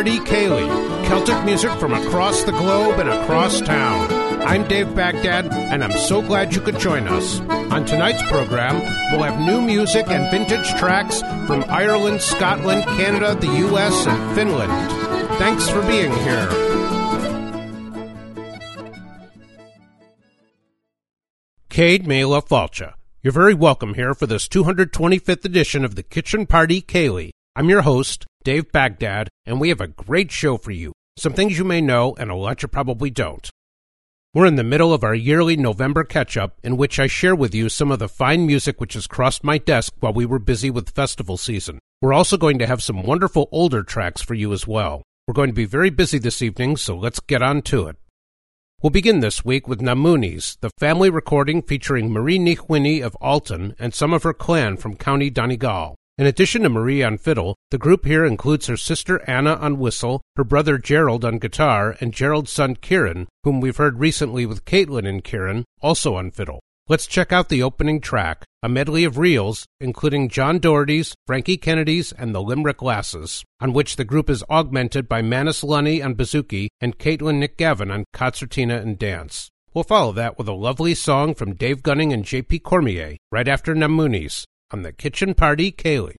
Party Ceilidh, Celtic music from across the globe and across town. I'm Dave Baghdad, and I'm so glad you could join us. On tonight's program, we'll have new music and vintage tracks from Ireland, Scotland, Canada, the U.S., and Finland. Thanks for being here. Cade Mela Falcha. You're very welcome here for this 225th edition of the Kitchen Party Ceilidh. I'm your host, Dave Baghdad, and we have a great show for you. Some things you may know and a lot you probably don't. We're in the middle of our yearly November catch up, in which I share with you some of the fine music which has crossed my desk while we were busy with festival season. We're also going to have some wonderful older tracks for you as well. We're going to be very busy this evening, so let's get on to it. We'll begin this week with Na Mooneys, the family recording featuring Marie Ní Mhaonaigh of Altan and some of her clan from County Donegal. In addition to Marie on fiddle, the group here includes her sister Anna on whistle, her brother Gerald on guitar, and Gerald's son Kieran, whom we've heard recently with Caitlin and Kieran, also on fiddle. Let's check out the opening track, a medley of reels, including John Doherty's, Frankie Kennedy's, and the Limerick Lasses, on which the group is augmented by Manus Lunny on bouzouki and Caitlin Nic Gabhann on concertina and dance. We'll follow that with a lovely song from Dave Gunning and J.P. Cormier, right after Na Mooneys, on the Kitchen Party Ceilidh.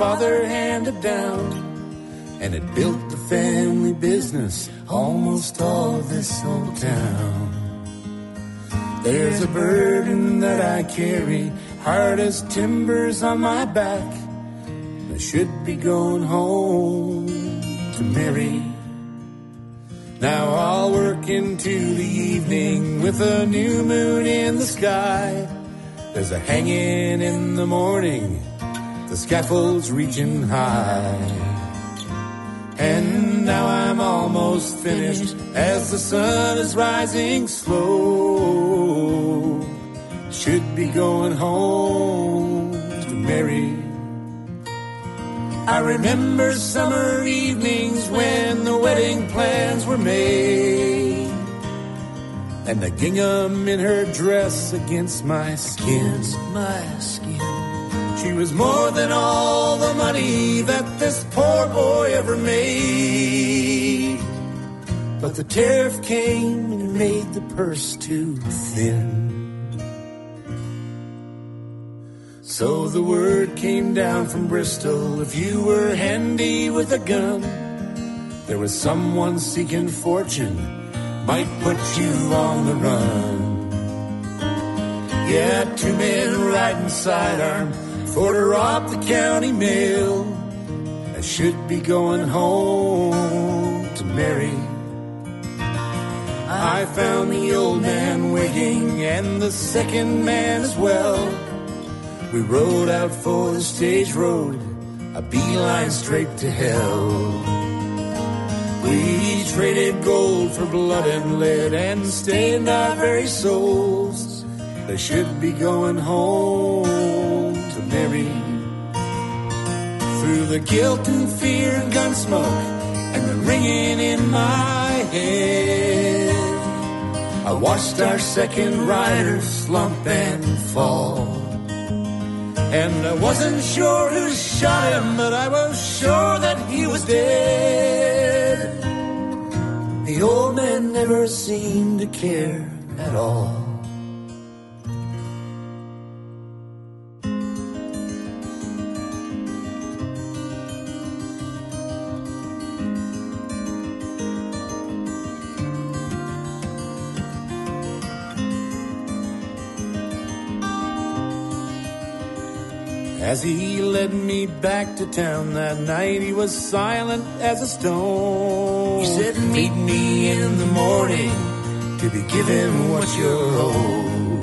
Father handed down. and it built the family business, almost all this old town. There's a burden that I carry, hard as timbers on my back. I should be going home to Mary. Now I'll work into the evening with a new moon in the sky. There's a hanging in the morning, the scaffold's reaching high. And now I'm almost finished as the sun is rising slow. Should be going home to Mary. I remember summer evenings when the wedding plans were made. And the gingham in her dress against my skin. Against my skin. She was more than all the money that this poor boy ever made. But the tariff came and made the purse too thin. So the word came down from Bristol if you were handy with a gun, there was someone seeking fortune, might put you on the run. Yeah, two men riding sidearm for to rob the county mail. I should be going home to Mary. I found the old man waiting and the second man as well. We rode out for the stage road, a beeline straight to hell. We traded gold for blood and lead and stained our very souls. They should be going home Through the guilt and fear and gun smoke and the ringing in my head, I watched our second rider slump and fall. And I wasn't sure who shot him, but I was sure that he was dead. The old man never seemed to care at all. As he led me back to town that night, he was silent as a stone. He said, Meet me in the morning to be given what you're owed.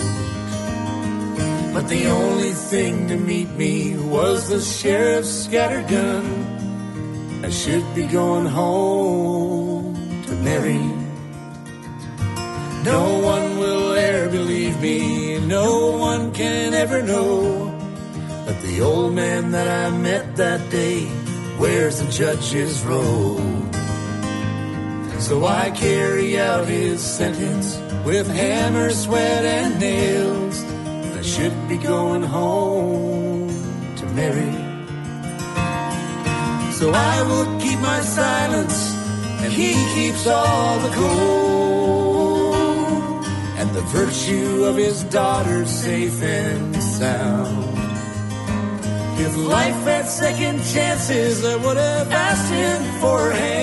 But the only thing to meet me was the sheriff's scattered gun. I should be going home to Mary. No one will ever believe me, no one can ever know. But the old man that I met that day wears the judge's robe. So I carry out his sentence with hammer, sweat, and nails. I should be going home to Mary. So I will keep my silence, and he keeps all the gold. And the virtue of his daughter safe and sound. If life had second chances, I would have asked him for her hand.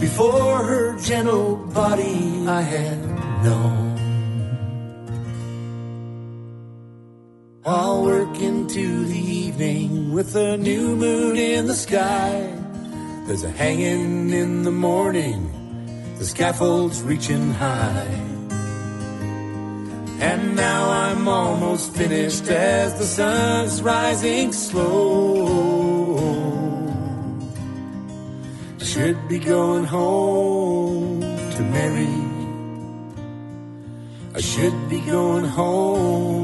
Before her gentle body I had known. I'll work into the evening with a new moon in the sky. There's a hanging in the morning, the scaffold's reaching high. And now I'm almost finished as the sun's rising slow. Should be going home to Mary. I should be going home.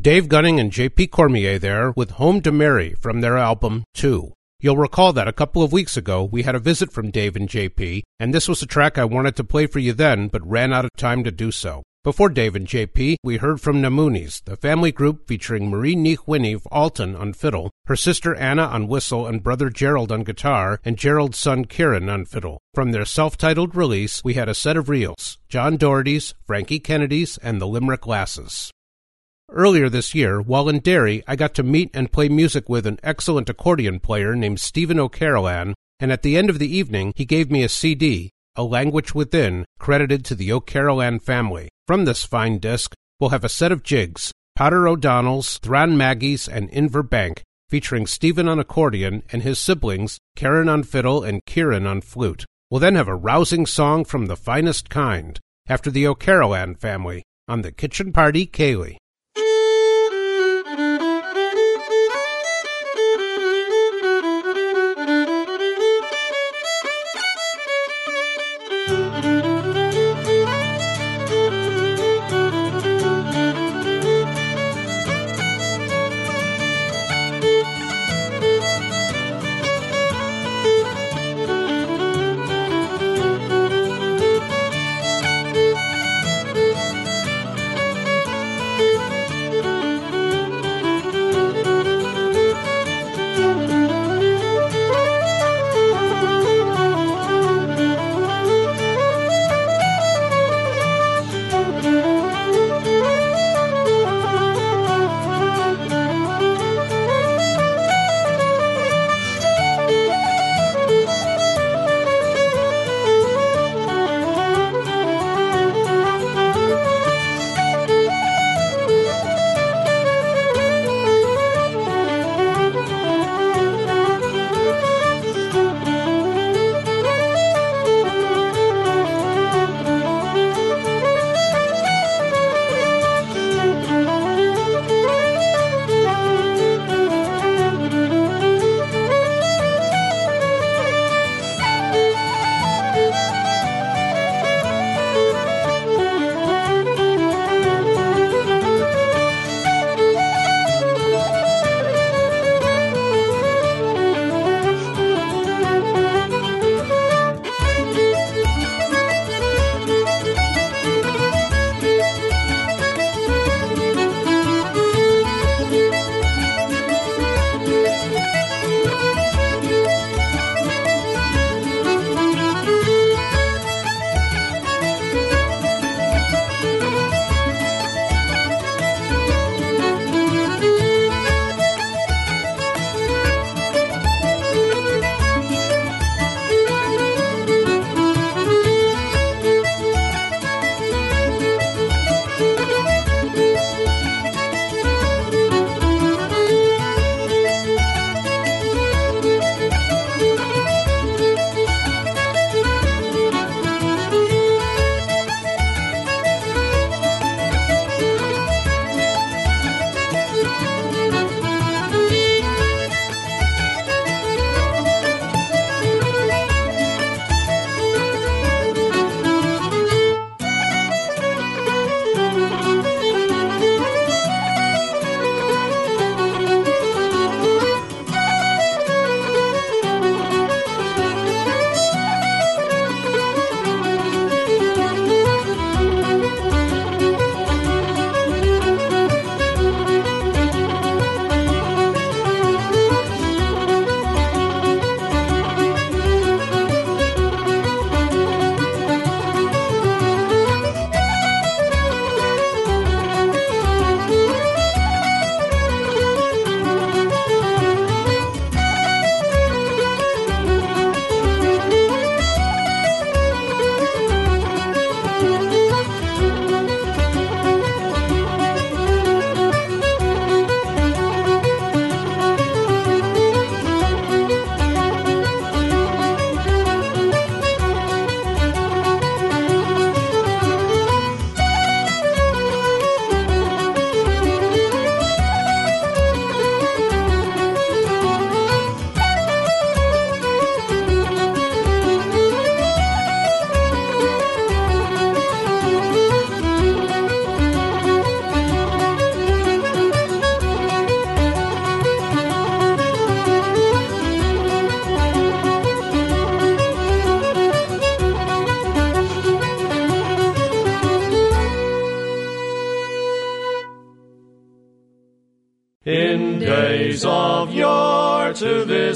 Dave Gunning and J.P. Cormier there with Home to Mary from their album 2. You'll recall that a couple of weeks ago we had a visit from Dave and JP, and this was a track I wanted to play for you then, but ran out of time to do so. Before Dave and JP, we heard from Na Mooneys, the family group featuring Marie Ní Mhaonaigh of Altan on fiddle, her sister Anna on whistle, and brother Gerald on guitar, and Gerald's son Kieran on fiddle. From their self titled release, we had a set of reels John Doherty's, Frankie Kennedy's, and the Limerick Lasses. Earlier this year, while in Derry, I got to meet and play music with an excellent accordion player named Stephen O'Carolan, and at the end of the evening, he gave me a CD, A Language Within, credited to the O'Carolan family. From this fine disc, we'll have a set of jigs, Potter O'Donnell's, Thran Maggie's, and Inver Bank, featuring Stephen on accordion and his siblings, Karen on fiddle and Kieran on flute. We'll then have a rousing song from the finest kind, after the O'Carolan family, on the Kitchen Party Ceilidh.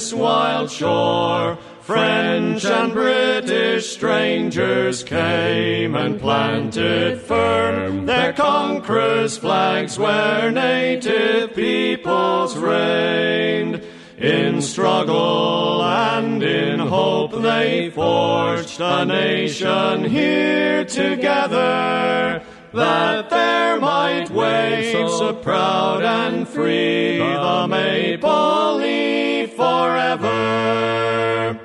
This wild shore. French and British strangers came and planted firm their conquerors' flags where native peoples reigned. In struggle and in hope they forged a nation here together that there might wave so proud and free the maple leaf forever.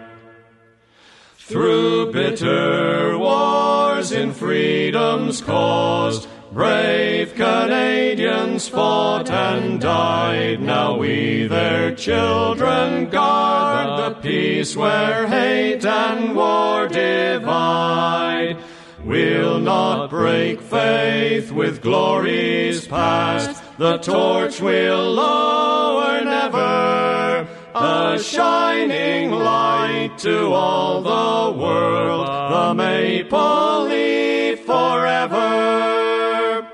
Through bitter wars in freedom's cause, brave Canadians fought and died. Now we, their children, guard the peace where hate and war divide. We'll not break faith with glories past. The torch will never. A shining light to all the world. The maple leaf forever.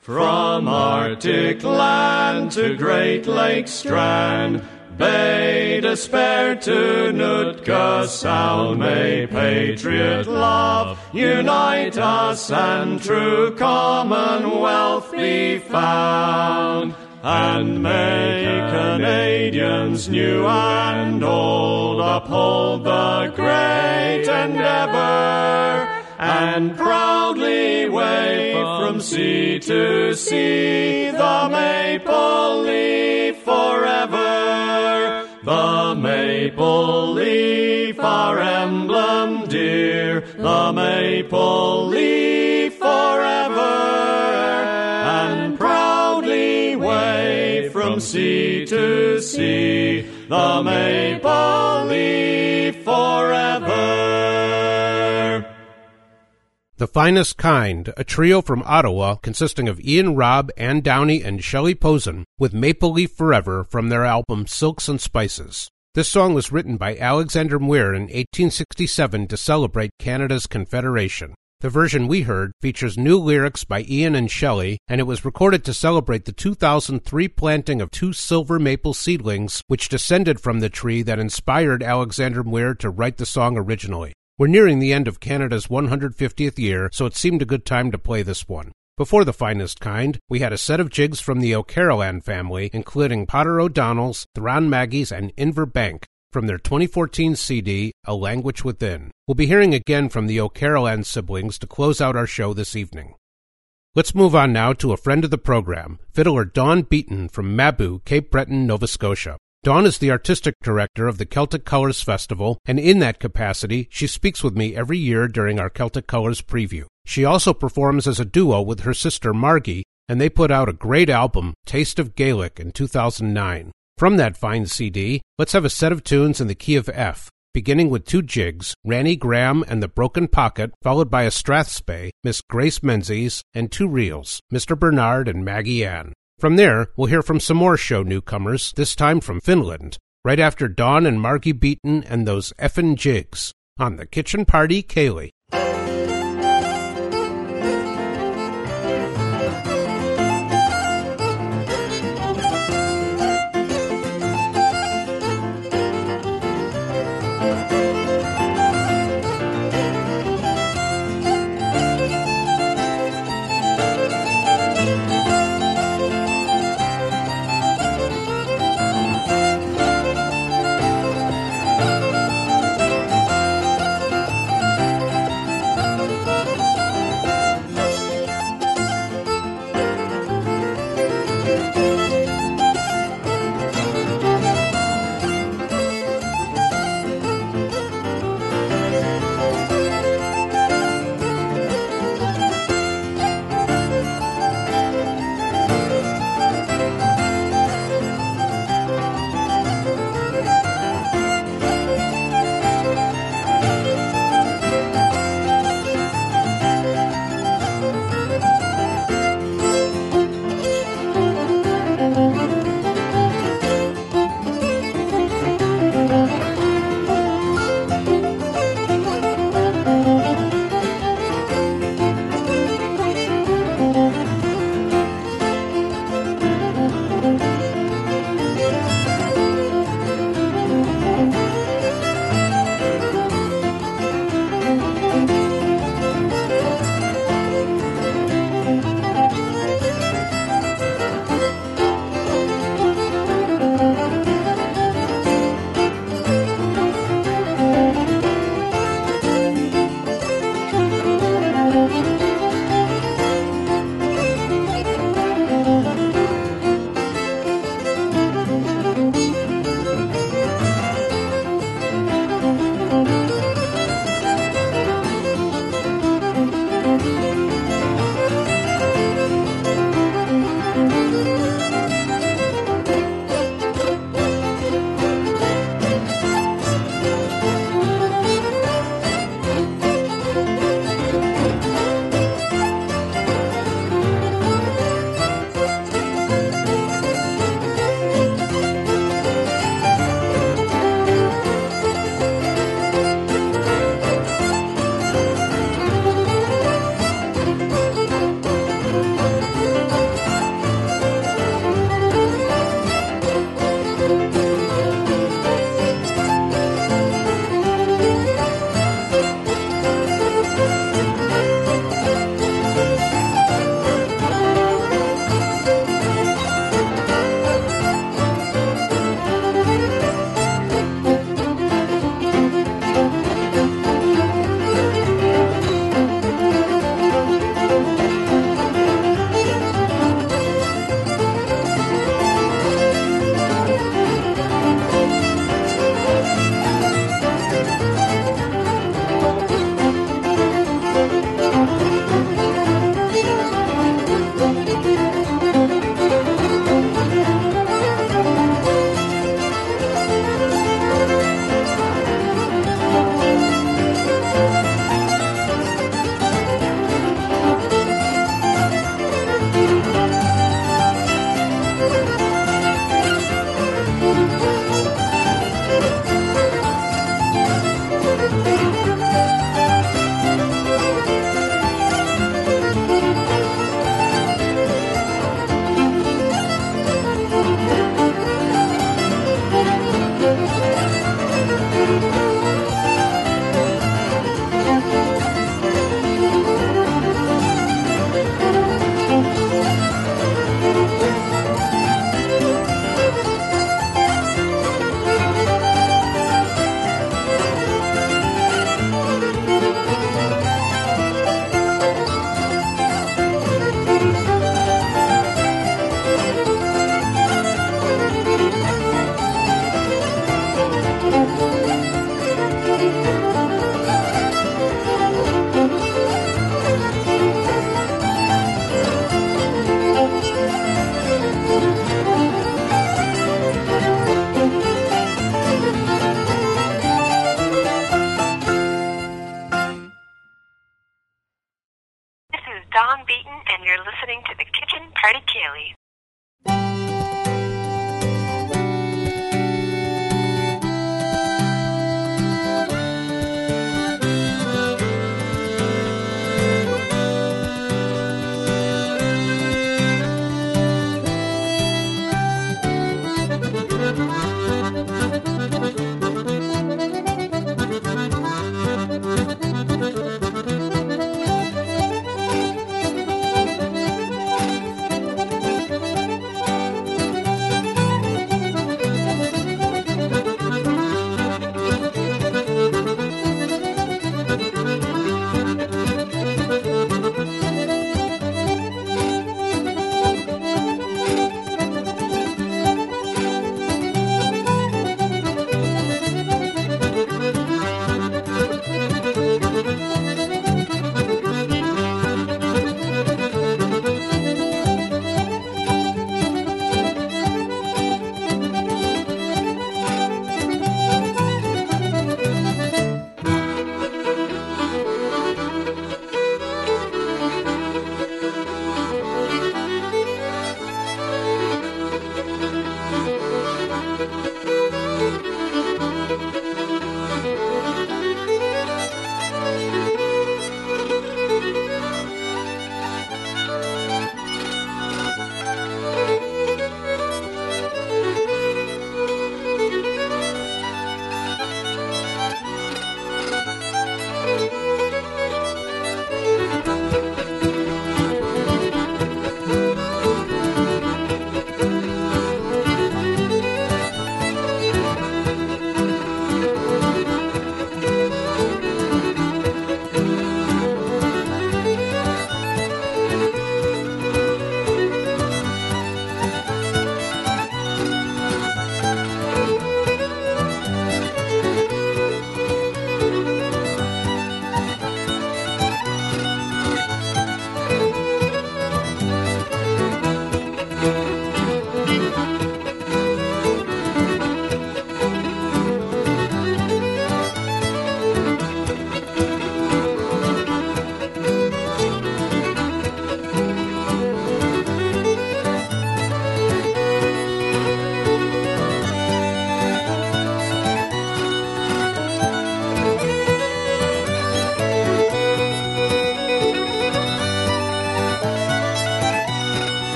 From Arctic land to Great Lake strand. Bay d'Espoir to Nootka Sound, may patriot love unite us and true commonwealth be found. And may Canadians new and old uphold the great endeavor and proudly wave from sea to sea the maple leaf forever. The maple leaf, our emblem dear, the maple leaf from sea to sea the maple leaf forever. The Finest Kind, a trio from Ottawa consisting of Ian Robb, Ann Downey, and Shelley Posen, with Maple Leaf Forever from their album Silks and Spices. This song was written by Alexander Muir in 1867 to celebrate Canada's Confederation. The version we heard features new lyrics by Ian and Shelley, and it was recorded to celebrate the 2003 planting of two silver maple seedlings, which descended from the tree that inspired Alexander Muir to write the song originally. We're nearing the end of Canada's 150th year, so it seemed a good time to play this one. Before the finest kind, we had a set of jigs from the O'Carolan family, including Potter O'Donnell's, Thran Maggie's, and Inver Bank, from their 2014 CD, A Language Within. We'll be hearing again from the O'Carolan siblings to close out our show this evening. Let's move on now to a friend of the program, fiddler Dawn Beaton from Mabou, Cape Breton, Nova Scotia. Dawn is the artistic director of the Celtic Colors Festival, and in that capacity, she speaks with me every year during our Celtic Colors preview. She also performs as a duo with her sister Margie, and they put out a great album, Taste of Gaelic, in 2009. From that fine CD, let's have a set of tunes in the key of F, beginning with two jigs, Ranny Graham and the Broken Pocket, followed by a strathspey, Miss Grace Menzies, and two reels, Mr. Bernard and Maggie Ann. From there, we'll hear from some more show newcomers, this time from Finland, right after Dawn and Margie Beaton and those effin' jigs on the Kitchen Party Ceilidh.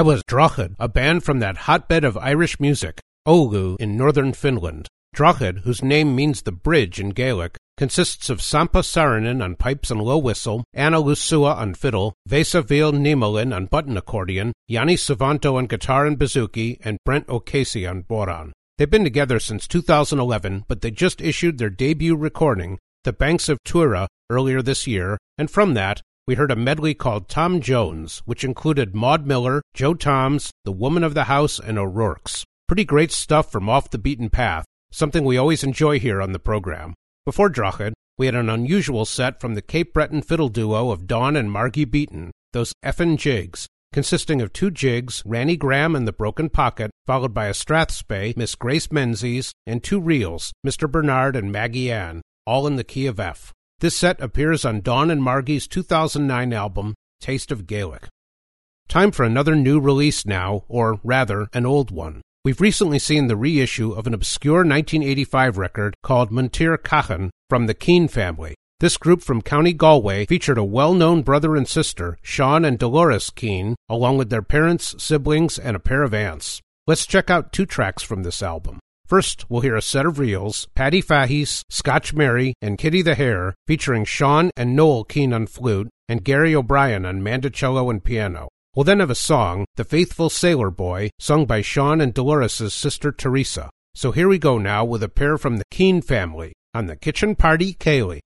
That was Droghid, a band from that hotbed of Irish music, Oulu in northern Finland. Droghid, whose name means the bridge in Gaelic, consists of Sampa Saarinen on pipes and low whistle, Anna Lusua on fiddle, Vesa Niemelin on button accordion, Yanni Savanto on guitar and bouzouki, and Brent O'Casey on bodhrán. They've been together since 2011, but they just issued their debut recording, The Banks of Tuira, earlier this year, and from that, we heard a medley called Tom Jones, which included Maud Miller, Joe Toms, The Woman of the House, and O'Rourke's. Pretty great stuff from off the beaten path, something we always enjoy here on the program. Before Droghid, we had an unusual set from the Cape Breton fiddle duo of Dawn and Margie Beaton, those effin' jigs, consisting of two jigs, Ranny Graham and the Broken Pocket, followed by a strathspey, Miss Grace Menzies, and two reels, Mr. Bernard and Maggie Ann, all in the key of F. This set appears on Dawn and Margie's 2009 album, Taste of Gaelic. Time for another new release now, or rather, an old one. We've recently seen the reissue of an obscure 1985 record called Muintir Chatháin from the Keane family. This group from County Galway featured a well known brother and sister, Sean and Dolores Keane, along with their parents, siblings, and a pair of aunts. Let's check out two tracks from this album. First, we'll hear a set of reels, Paddy Fahey's Scotch Mary and Kitty the Hare, featuring Sean and Noel Keane on flute and Gary O'Brien on mandocello and piano. We'll then have a song, The Faithful Sailor Boy, sung by Sean and Dolores' sister Teresa. So here we go now with a pair from the Keane family on the Kitchen Party Ceilidh.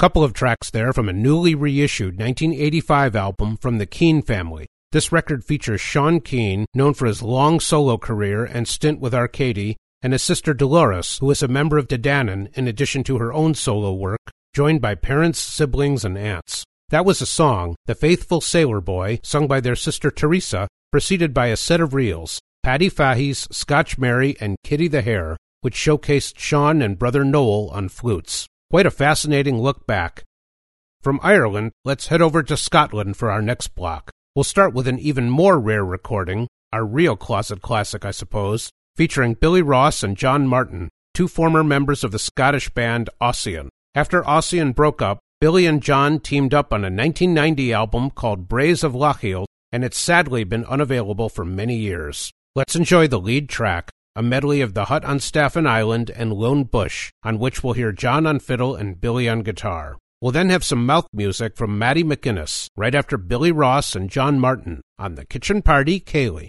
Couple of tracks there from a newly reissued 1985 album from the Keane family. This record features Sean Keane, known for his long solo career and stint with Arcady, and his sister Dolores, who is a member of De Dannan in addition to her own solo work, joined by parents, siblings, and aunts. That was a song, The Faithful Sailor Boy, sung by their sister Teresa, preceded by a set of reels, Paddy Fahey's Scotch Mary and Kitty the Hare, which showcased Sean and brother Noel on flutes. Quite a fascinating look back. From Ireland, let's head over to Scotland for our next block. We'll start with an even more rare recording, our real closet classic, I suppose, featuring Billy Ross and John Martin, two former members of the Scottish band Ossian. After Ossian broke up, Billy and John teamed up on a 1990 album called Braes of Lochiel, and it's sadly been unavailable for many years. Let's enjoy the lead track, a medley of The Hut on Staffin Island and Lone Bush, on which we'll hear John on fiddle and Billy on guitar. We'll then have some mouth music from Mairi McInnes, right after Billy Ross and John Martin on the Kitchen Party Ceilidh.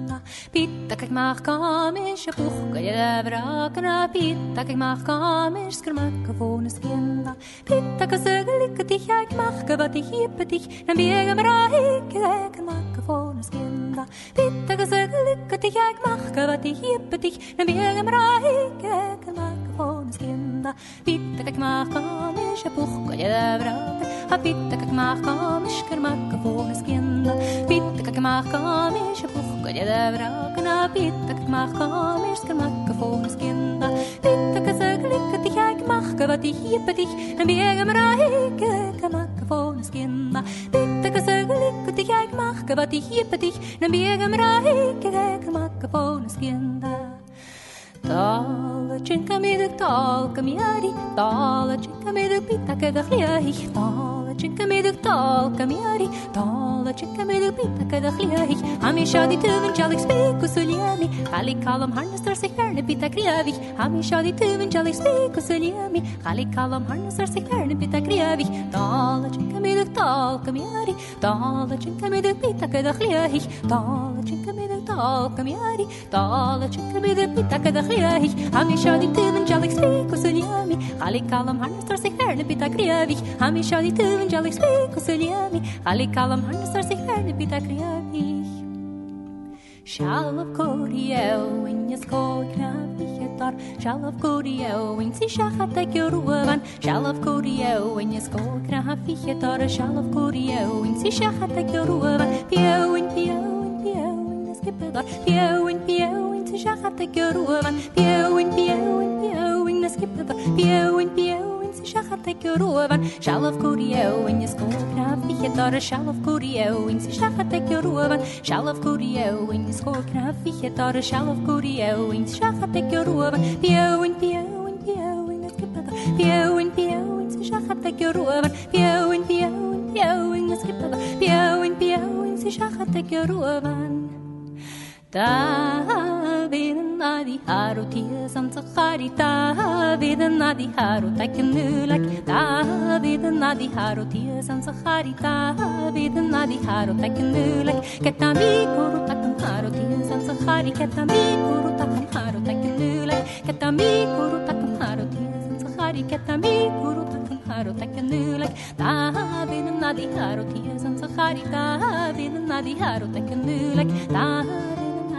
tak ik mag kam is gur mag fón is kinda pít, tak ik mag kam is a buch go le debra gna pít, tak ik mag kam is gur mag fón is kinda pít, tak a sögel ik dich ik mag wat ich hippe dich na bega ik ek mag fón is kinda pít, tak a sögel ik dich ik mag wat ich hippe dich bega bra ik tak ik mag kam is a buch go le debra a pít, tak ik mag kam gur mag fón is kinda pít, tak ik kam is a buch go le debra gna pít, tak ik mag kam is gur mag fón is kinda pít, tak a sögel ik dich ik mag go wat ich hippe dich na bega bra ik ek mag fón is kinda pít, tak a sögel ik dich ik mag go wat ich hippe dich na bega bra ik ek mag fón is kinda Dala chinka middag talka miari Dala chinka middag pita kada chliahich chinka middag talka miari Dala chinka middag pita kada chliahich Hami shadi tuvin jalik speak usuliami Khali kalam harnasar se kerne pita kriavich Hami shadi tuvin jalik speak usuliami Khali kalam harnasar se kerne pita kriavich Dala chinka middag talka miari Dala chinka middag pita kada chliahich Dala chinka middag طالك مياري طالة شك بذب تكد خياهي همي شادي تمن جالك سبيك وسليامي خالي كالم هرن ستر سحر نبيتك ريابي همي شادي تمن جالك سبيك وسليامي خالي كالم هرن ستر سحر نبيتك ريابي شالب كوريو إن يسكو كنابي يطار شالب كوريو إن سيشاختك يروان شالب كوريو إن يسكو كنابي يطار شالب كوريو إن سيشاختك يروان بيو إن بيو skipper Pio in pio in si shachat ek yoruvan Pio in pio in pio in the skipper Pio in pio in si shachat ek yoruvan Shall of Corio in your skull knappihetar Shall of Corio in si shachat ek yoruvan Shall of Corio in your skull knappihetar Shall of Corio in si shachat ek yoruvan Pio in pio in pio in the skipper Pio in pio in si shachat ek yoruvan Pio in pio in pio in the skipper Pio in pio in si shachat ek yoruvan David nadi haru tia sam tsakari David nadi haru takenulak David nadi haru tia sam tsakari David nadi haru takenulak Ketami kuru takam haru tia sam tsakari Ketami kuru takam haru takenulak Ketami kuru takam haru tia sam tsakari Ketami kuru takam haru takenulak David nadi haru tia sam tsakari David nadi haru takenulak David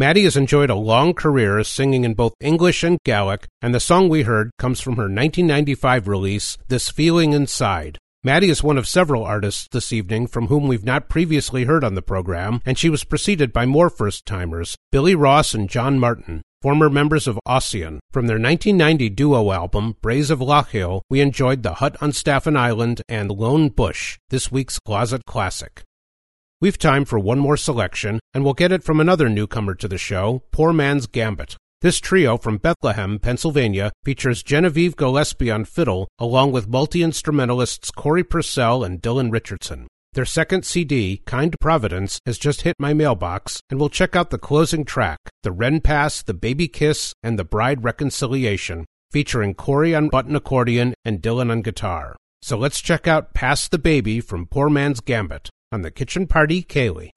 Mairi has enjoyed a long career as singing in both English and Gaelic, and the song we heard comes from her 1995 release, This Feeling Inside. Mairi is one of several artists this evening from whom we've not previously heard on the program, and she was preceded by more first timers, Billy Ross and John Martin, former members of Ossian. From their 1990 duo album, Braes of Lochiel, we enjoyed The Hut on Staffin Island and Lone Bush, this week's Closet Classic. We've time for one more selection, and we'll get it from another newcomer to the show, Poor Man's Gambit. This trio from Bethlehem, Pennsylvania, features Genevieve Gillespie on fiddle, along with multi instrumentalists Corey Purcell and Dylan Richardson. Their second CD, Kind Providence, has just hit my mailbox, and we'll check out the closing track, The Wren Pass, The Baby Kiss, and The Bride Reconciliation, featuring Corey on button accordion and Dylan on guitar. So let's check out Pass the Baby from Poor Man's Gambit on the Kitchen Party Ceilidh.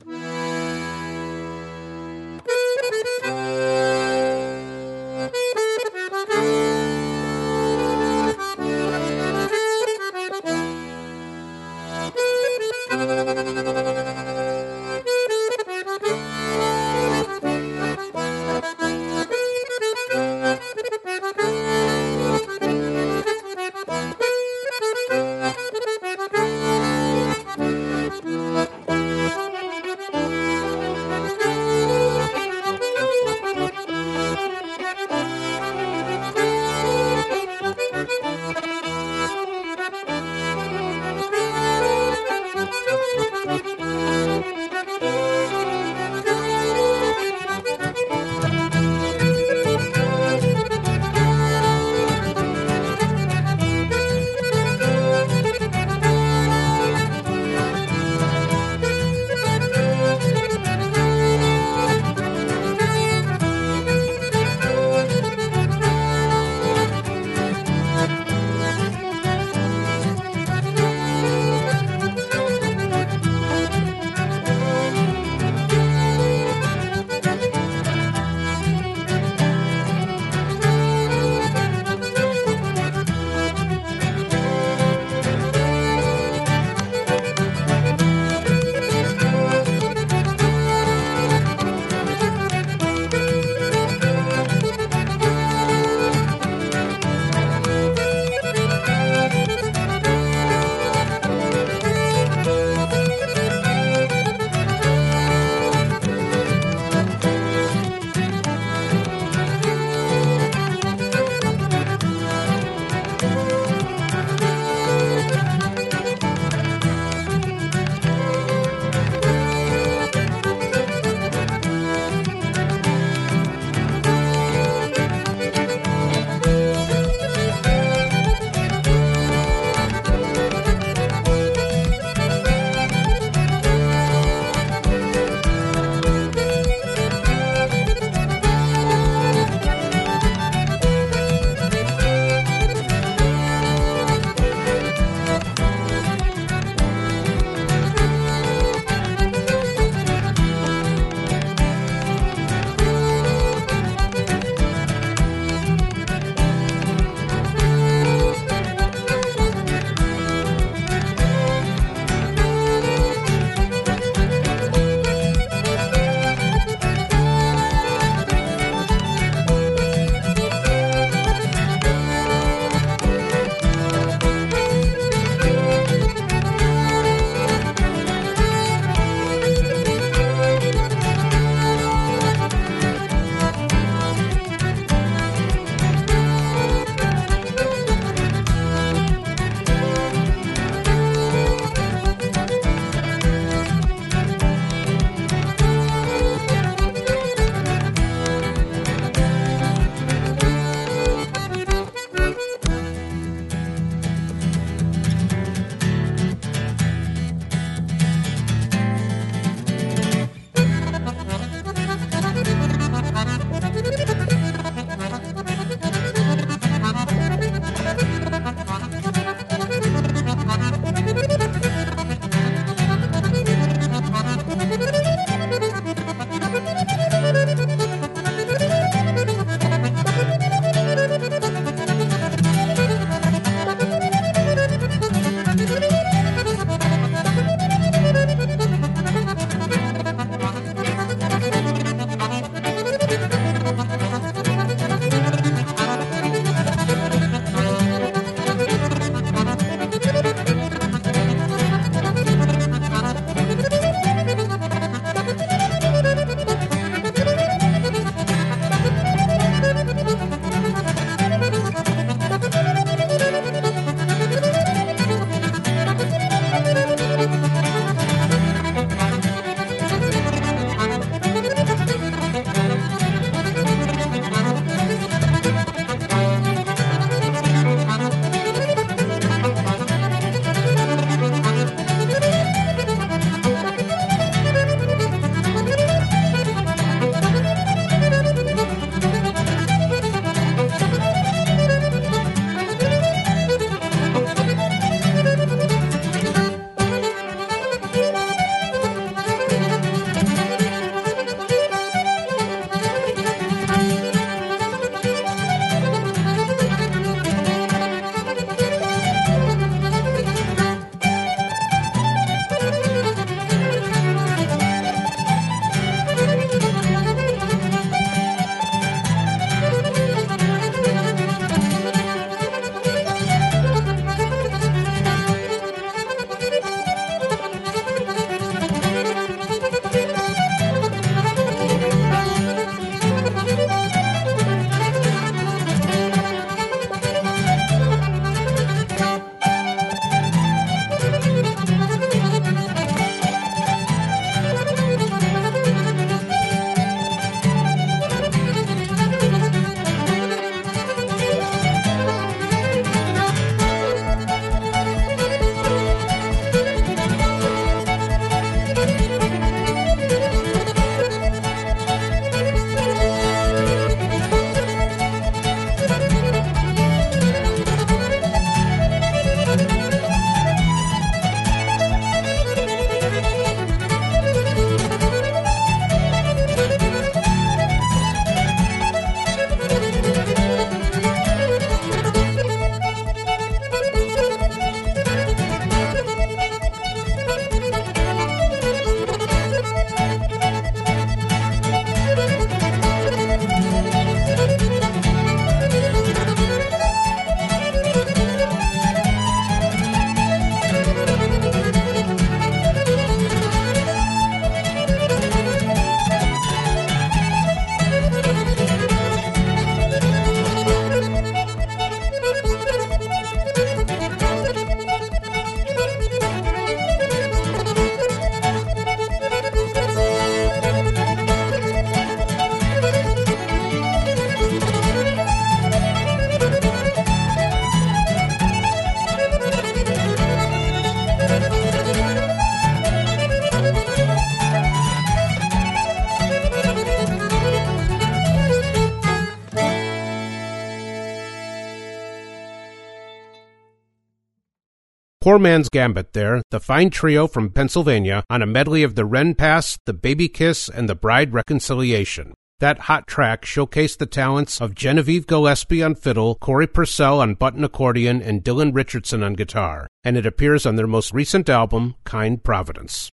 Poor Man's Gambit there, the fine trio from Pennsylvania on a medley of the Wren Pass, the Baby Kiss, and the Bride Reconciliation. That hot track showcased the talents of Genevieve Gillespie on fiddle, Corey Purcell on button accordion, and Dylan Richardson on guitar, and it appears on their most recent album, Kind Providence.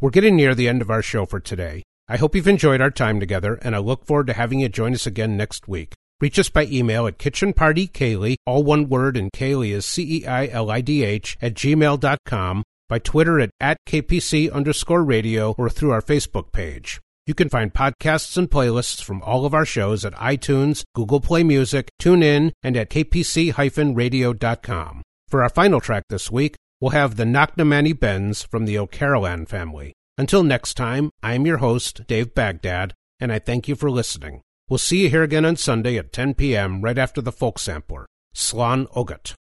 We're getting near the end of our show for today. I hope you've enjoyed our time together, and I look forward to having you join us again next week. Reach us by email at kitchenpartyceilidh, all one word, and Ceilidh is C-E-I-L-I-D-H, at gmail.com, by Twitter at, at KPC underscore radio, or through our Facebook page. You can find podcasts and playlists from all of our shows at iTunes, Google Play Music, TuneIn, and at kpc-radio.com. For our final track this week, we'll have the Knocknamani Bends from the O'Carolan family. Until next time, I'm your host, Dave Baghdad, and I thank you for listening. We'll see you here again on Sunday at 10 p.m. right after the folk sampler, Slan Ogat.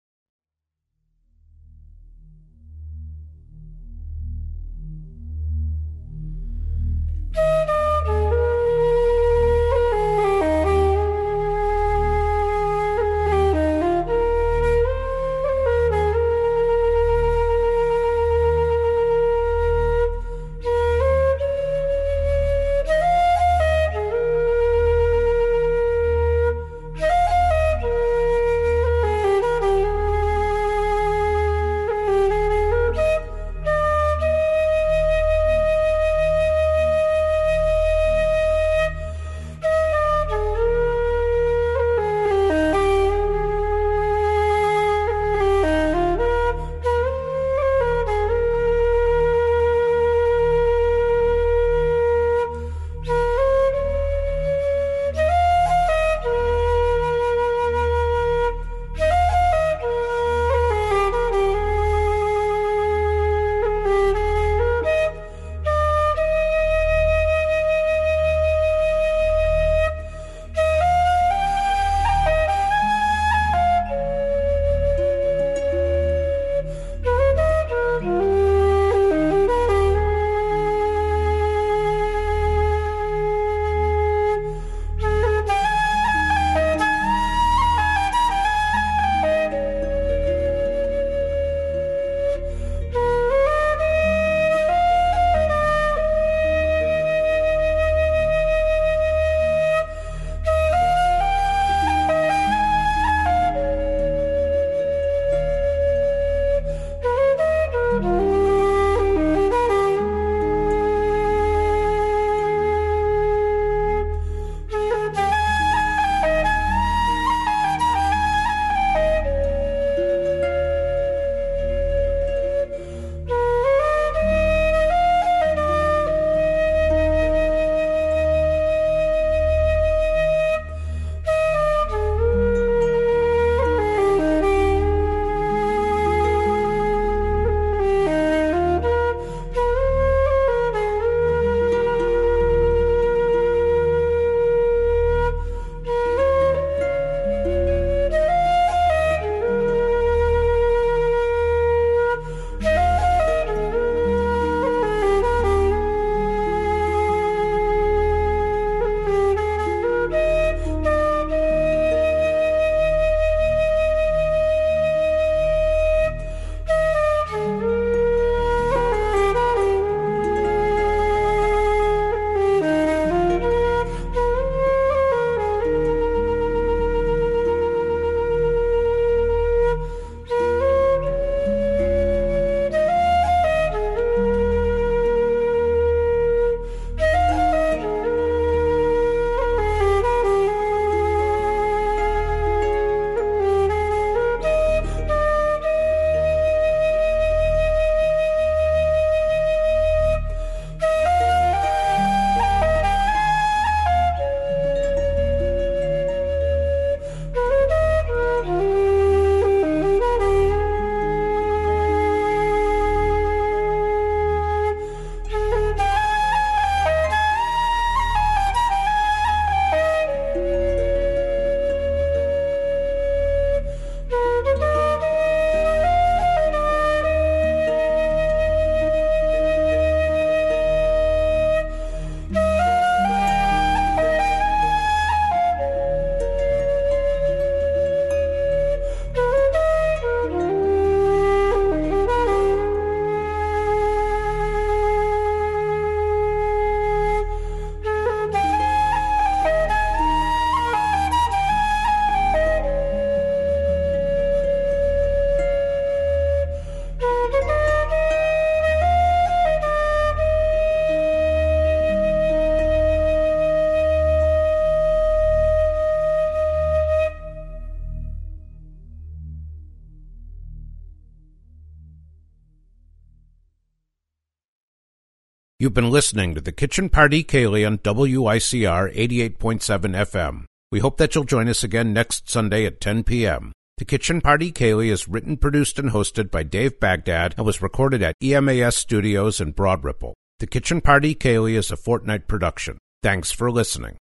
You've been listening to the Kitchen Party Ceilidh on WICR 88.7 FM. We hope that you'll join us again next Sunday at 10 p.m. The Kitchen Party Ceilidh is written, produced, and hosted by Dave Baghdad and was recorded at EMAS Studios in Broad Ripple. The Kitchen Party Ceilidh is a fortnight production. Thanks for listening.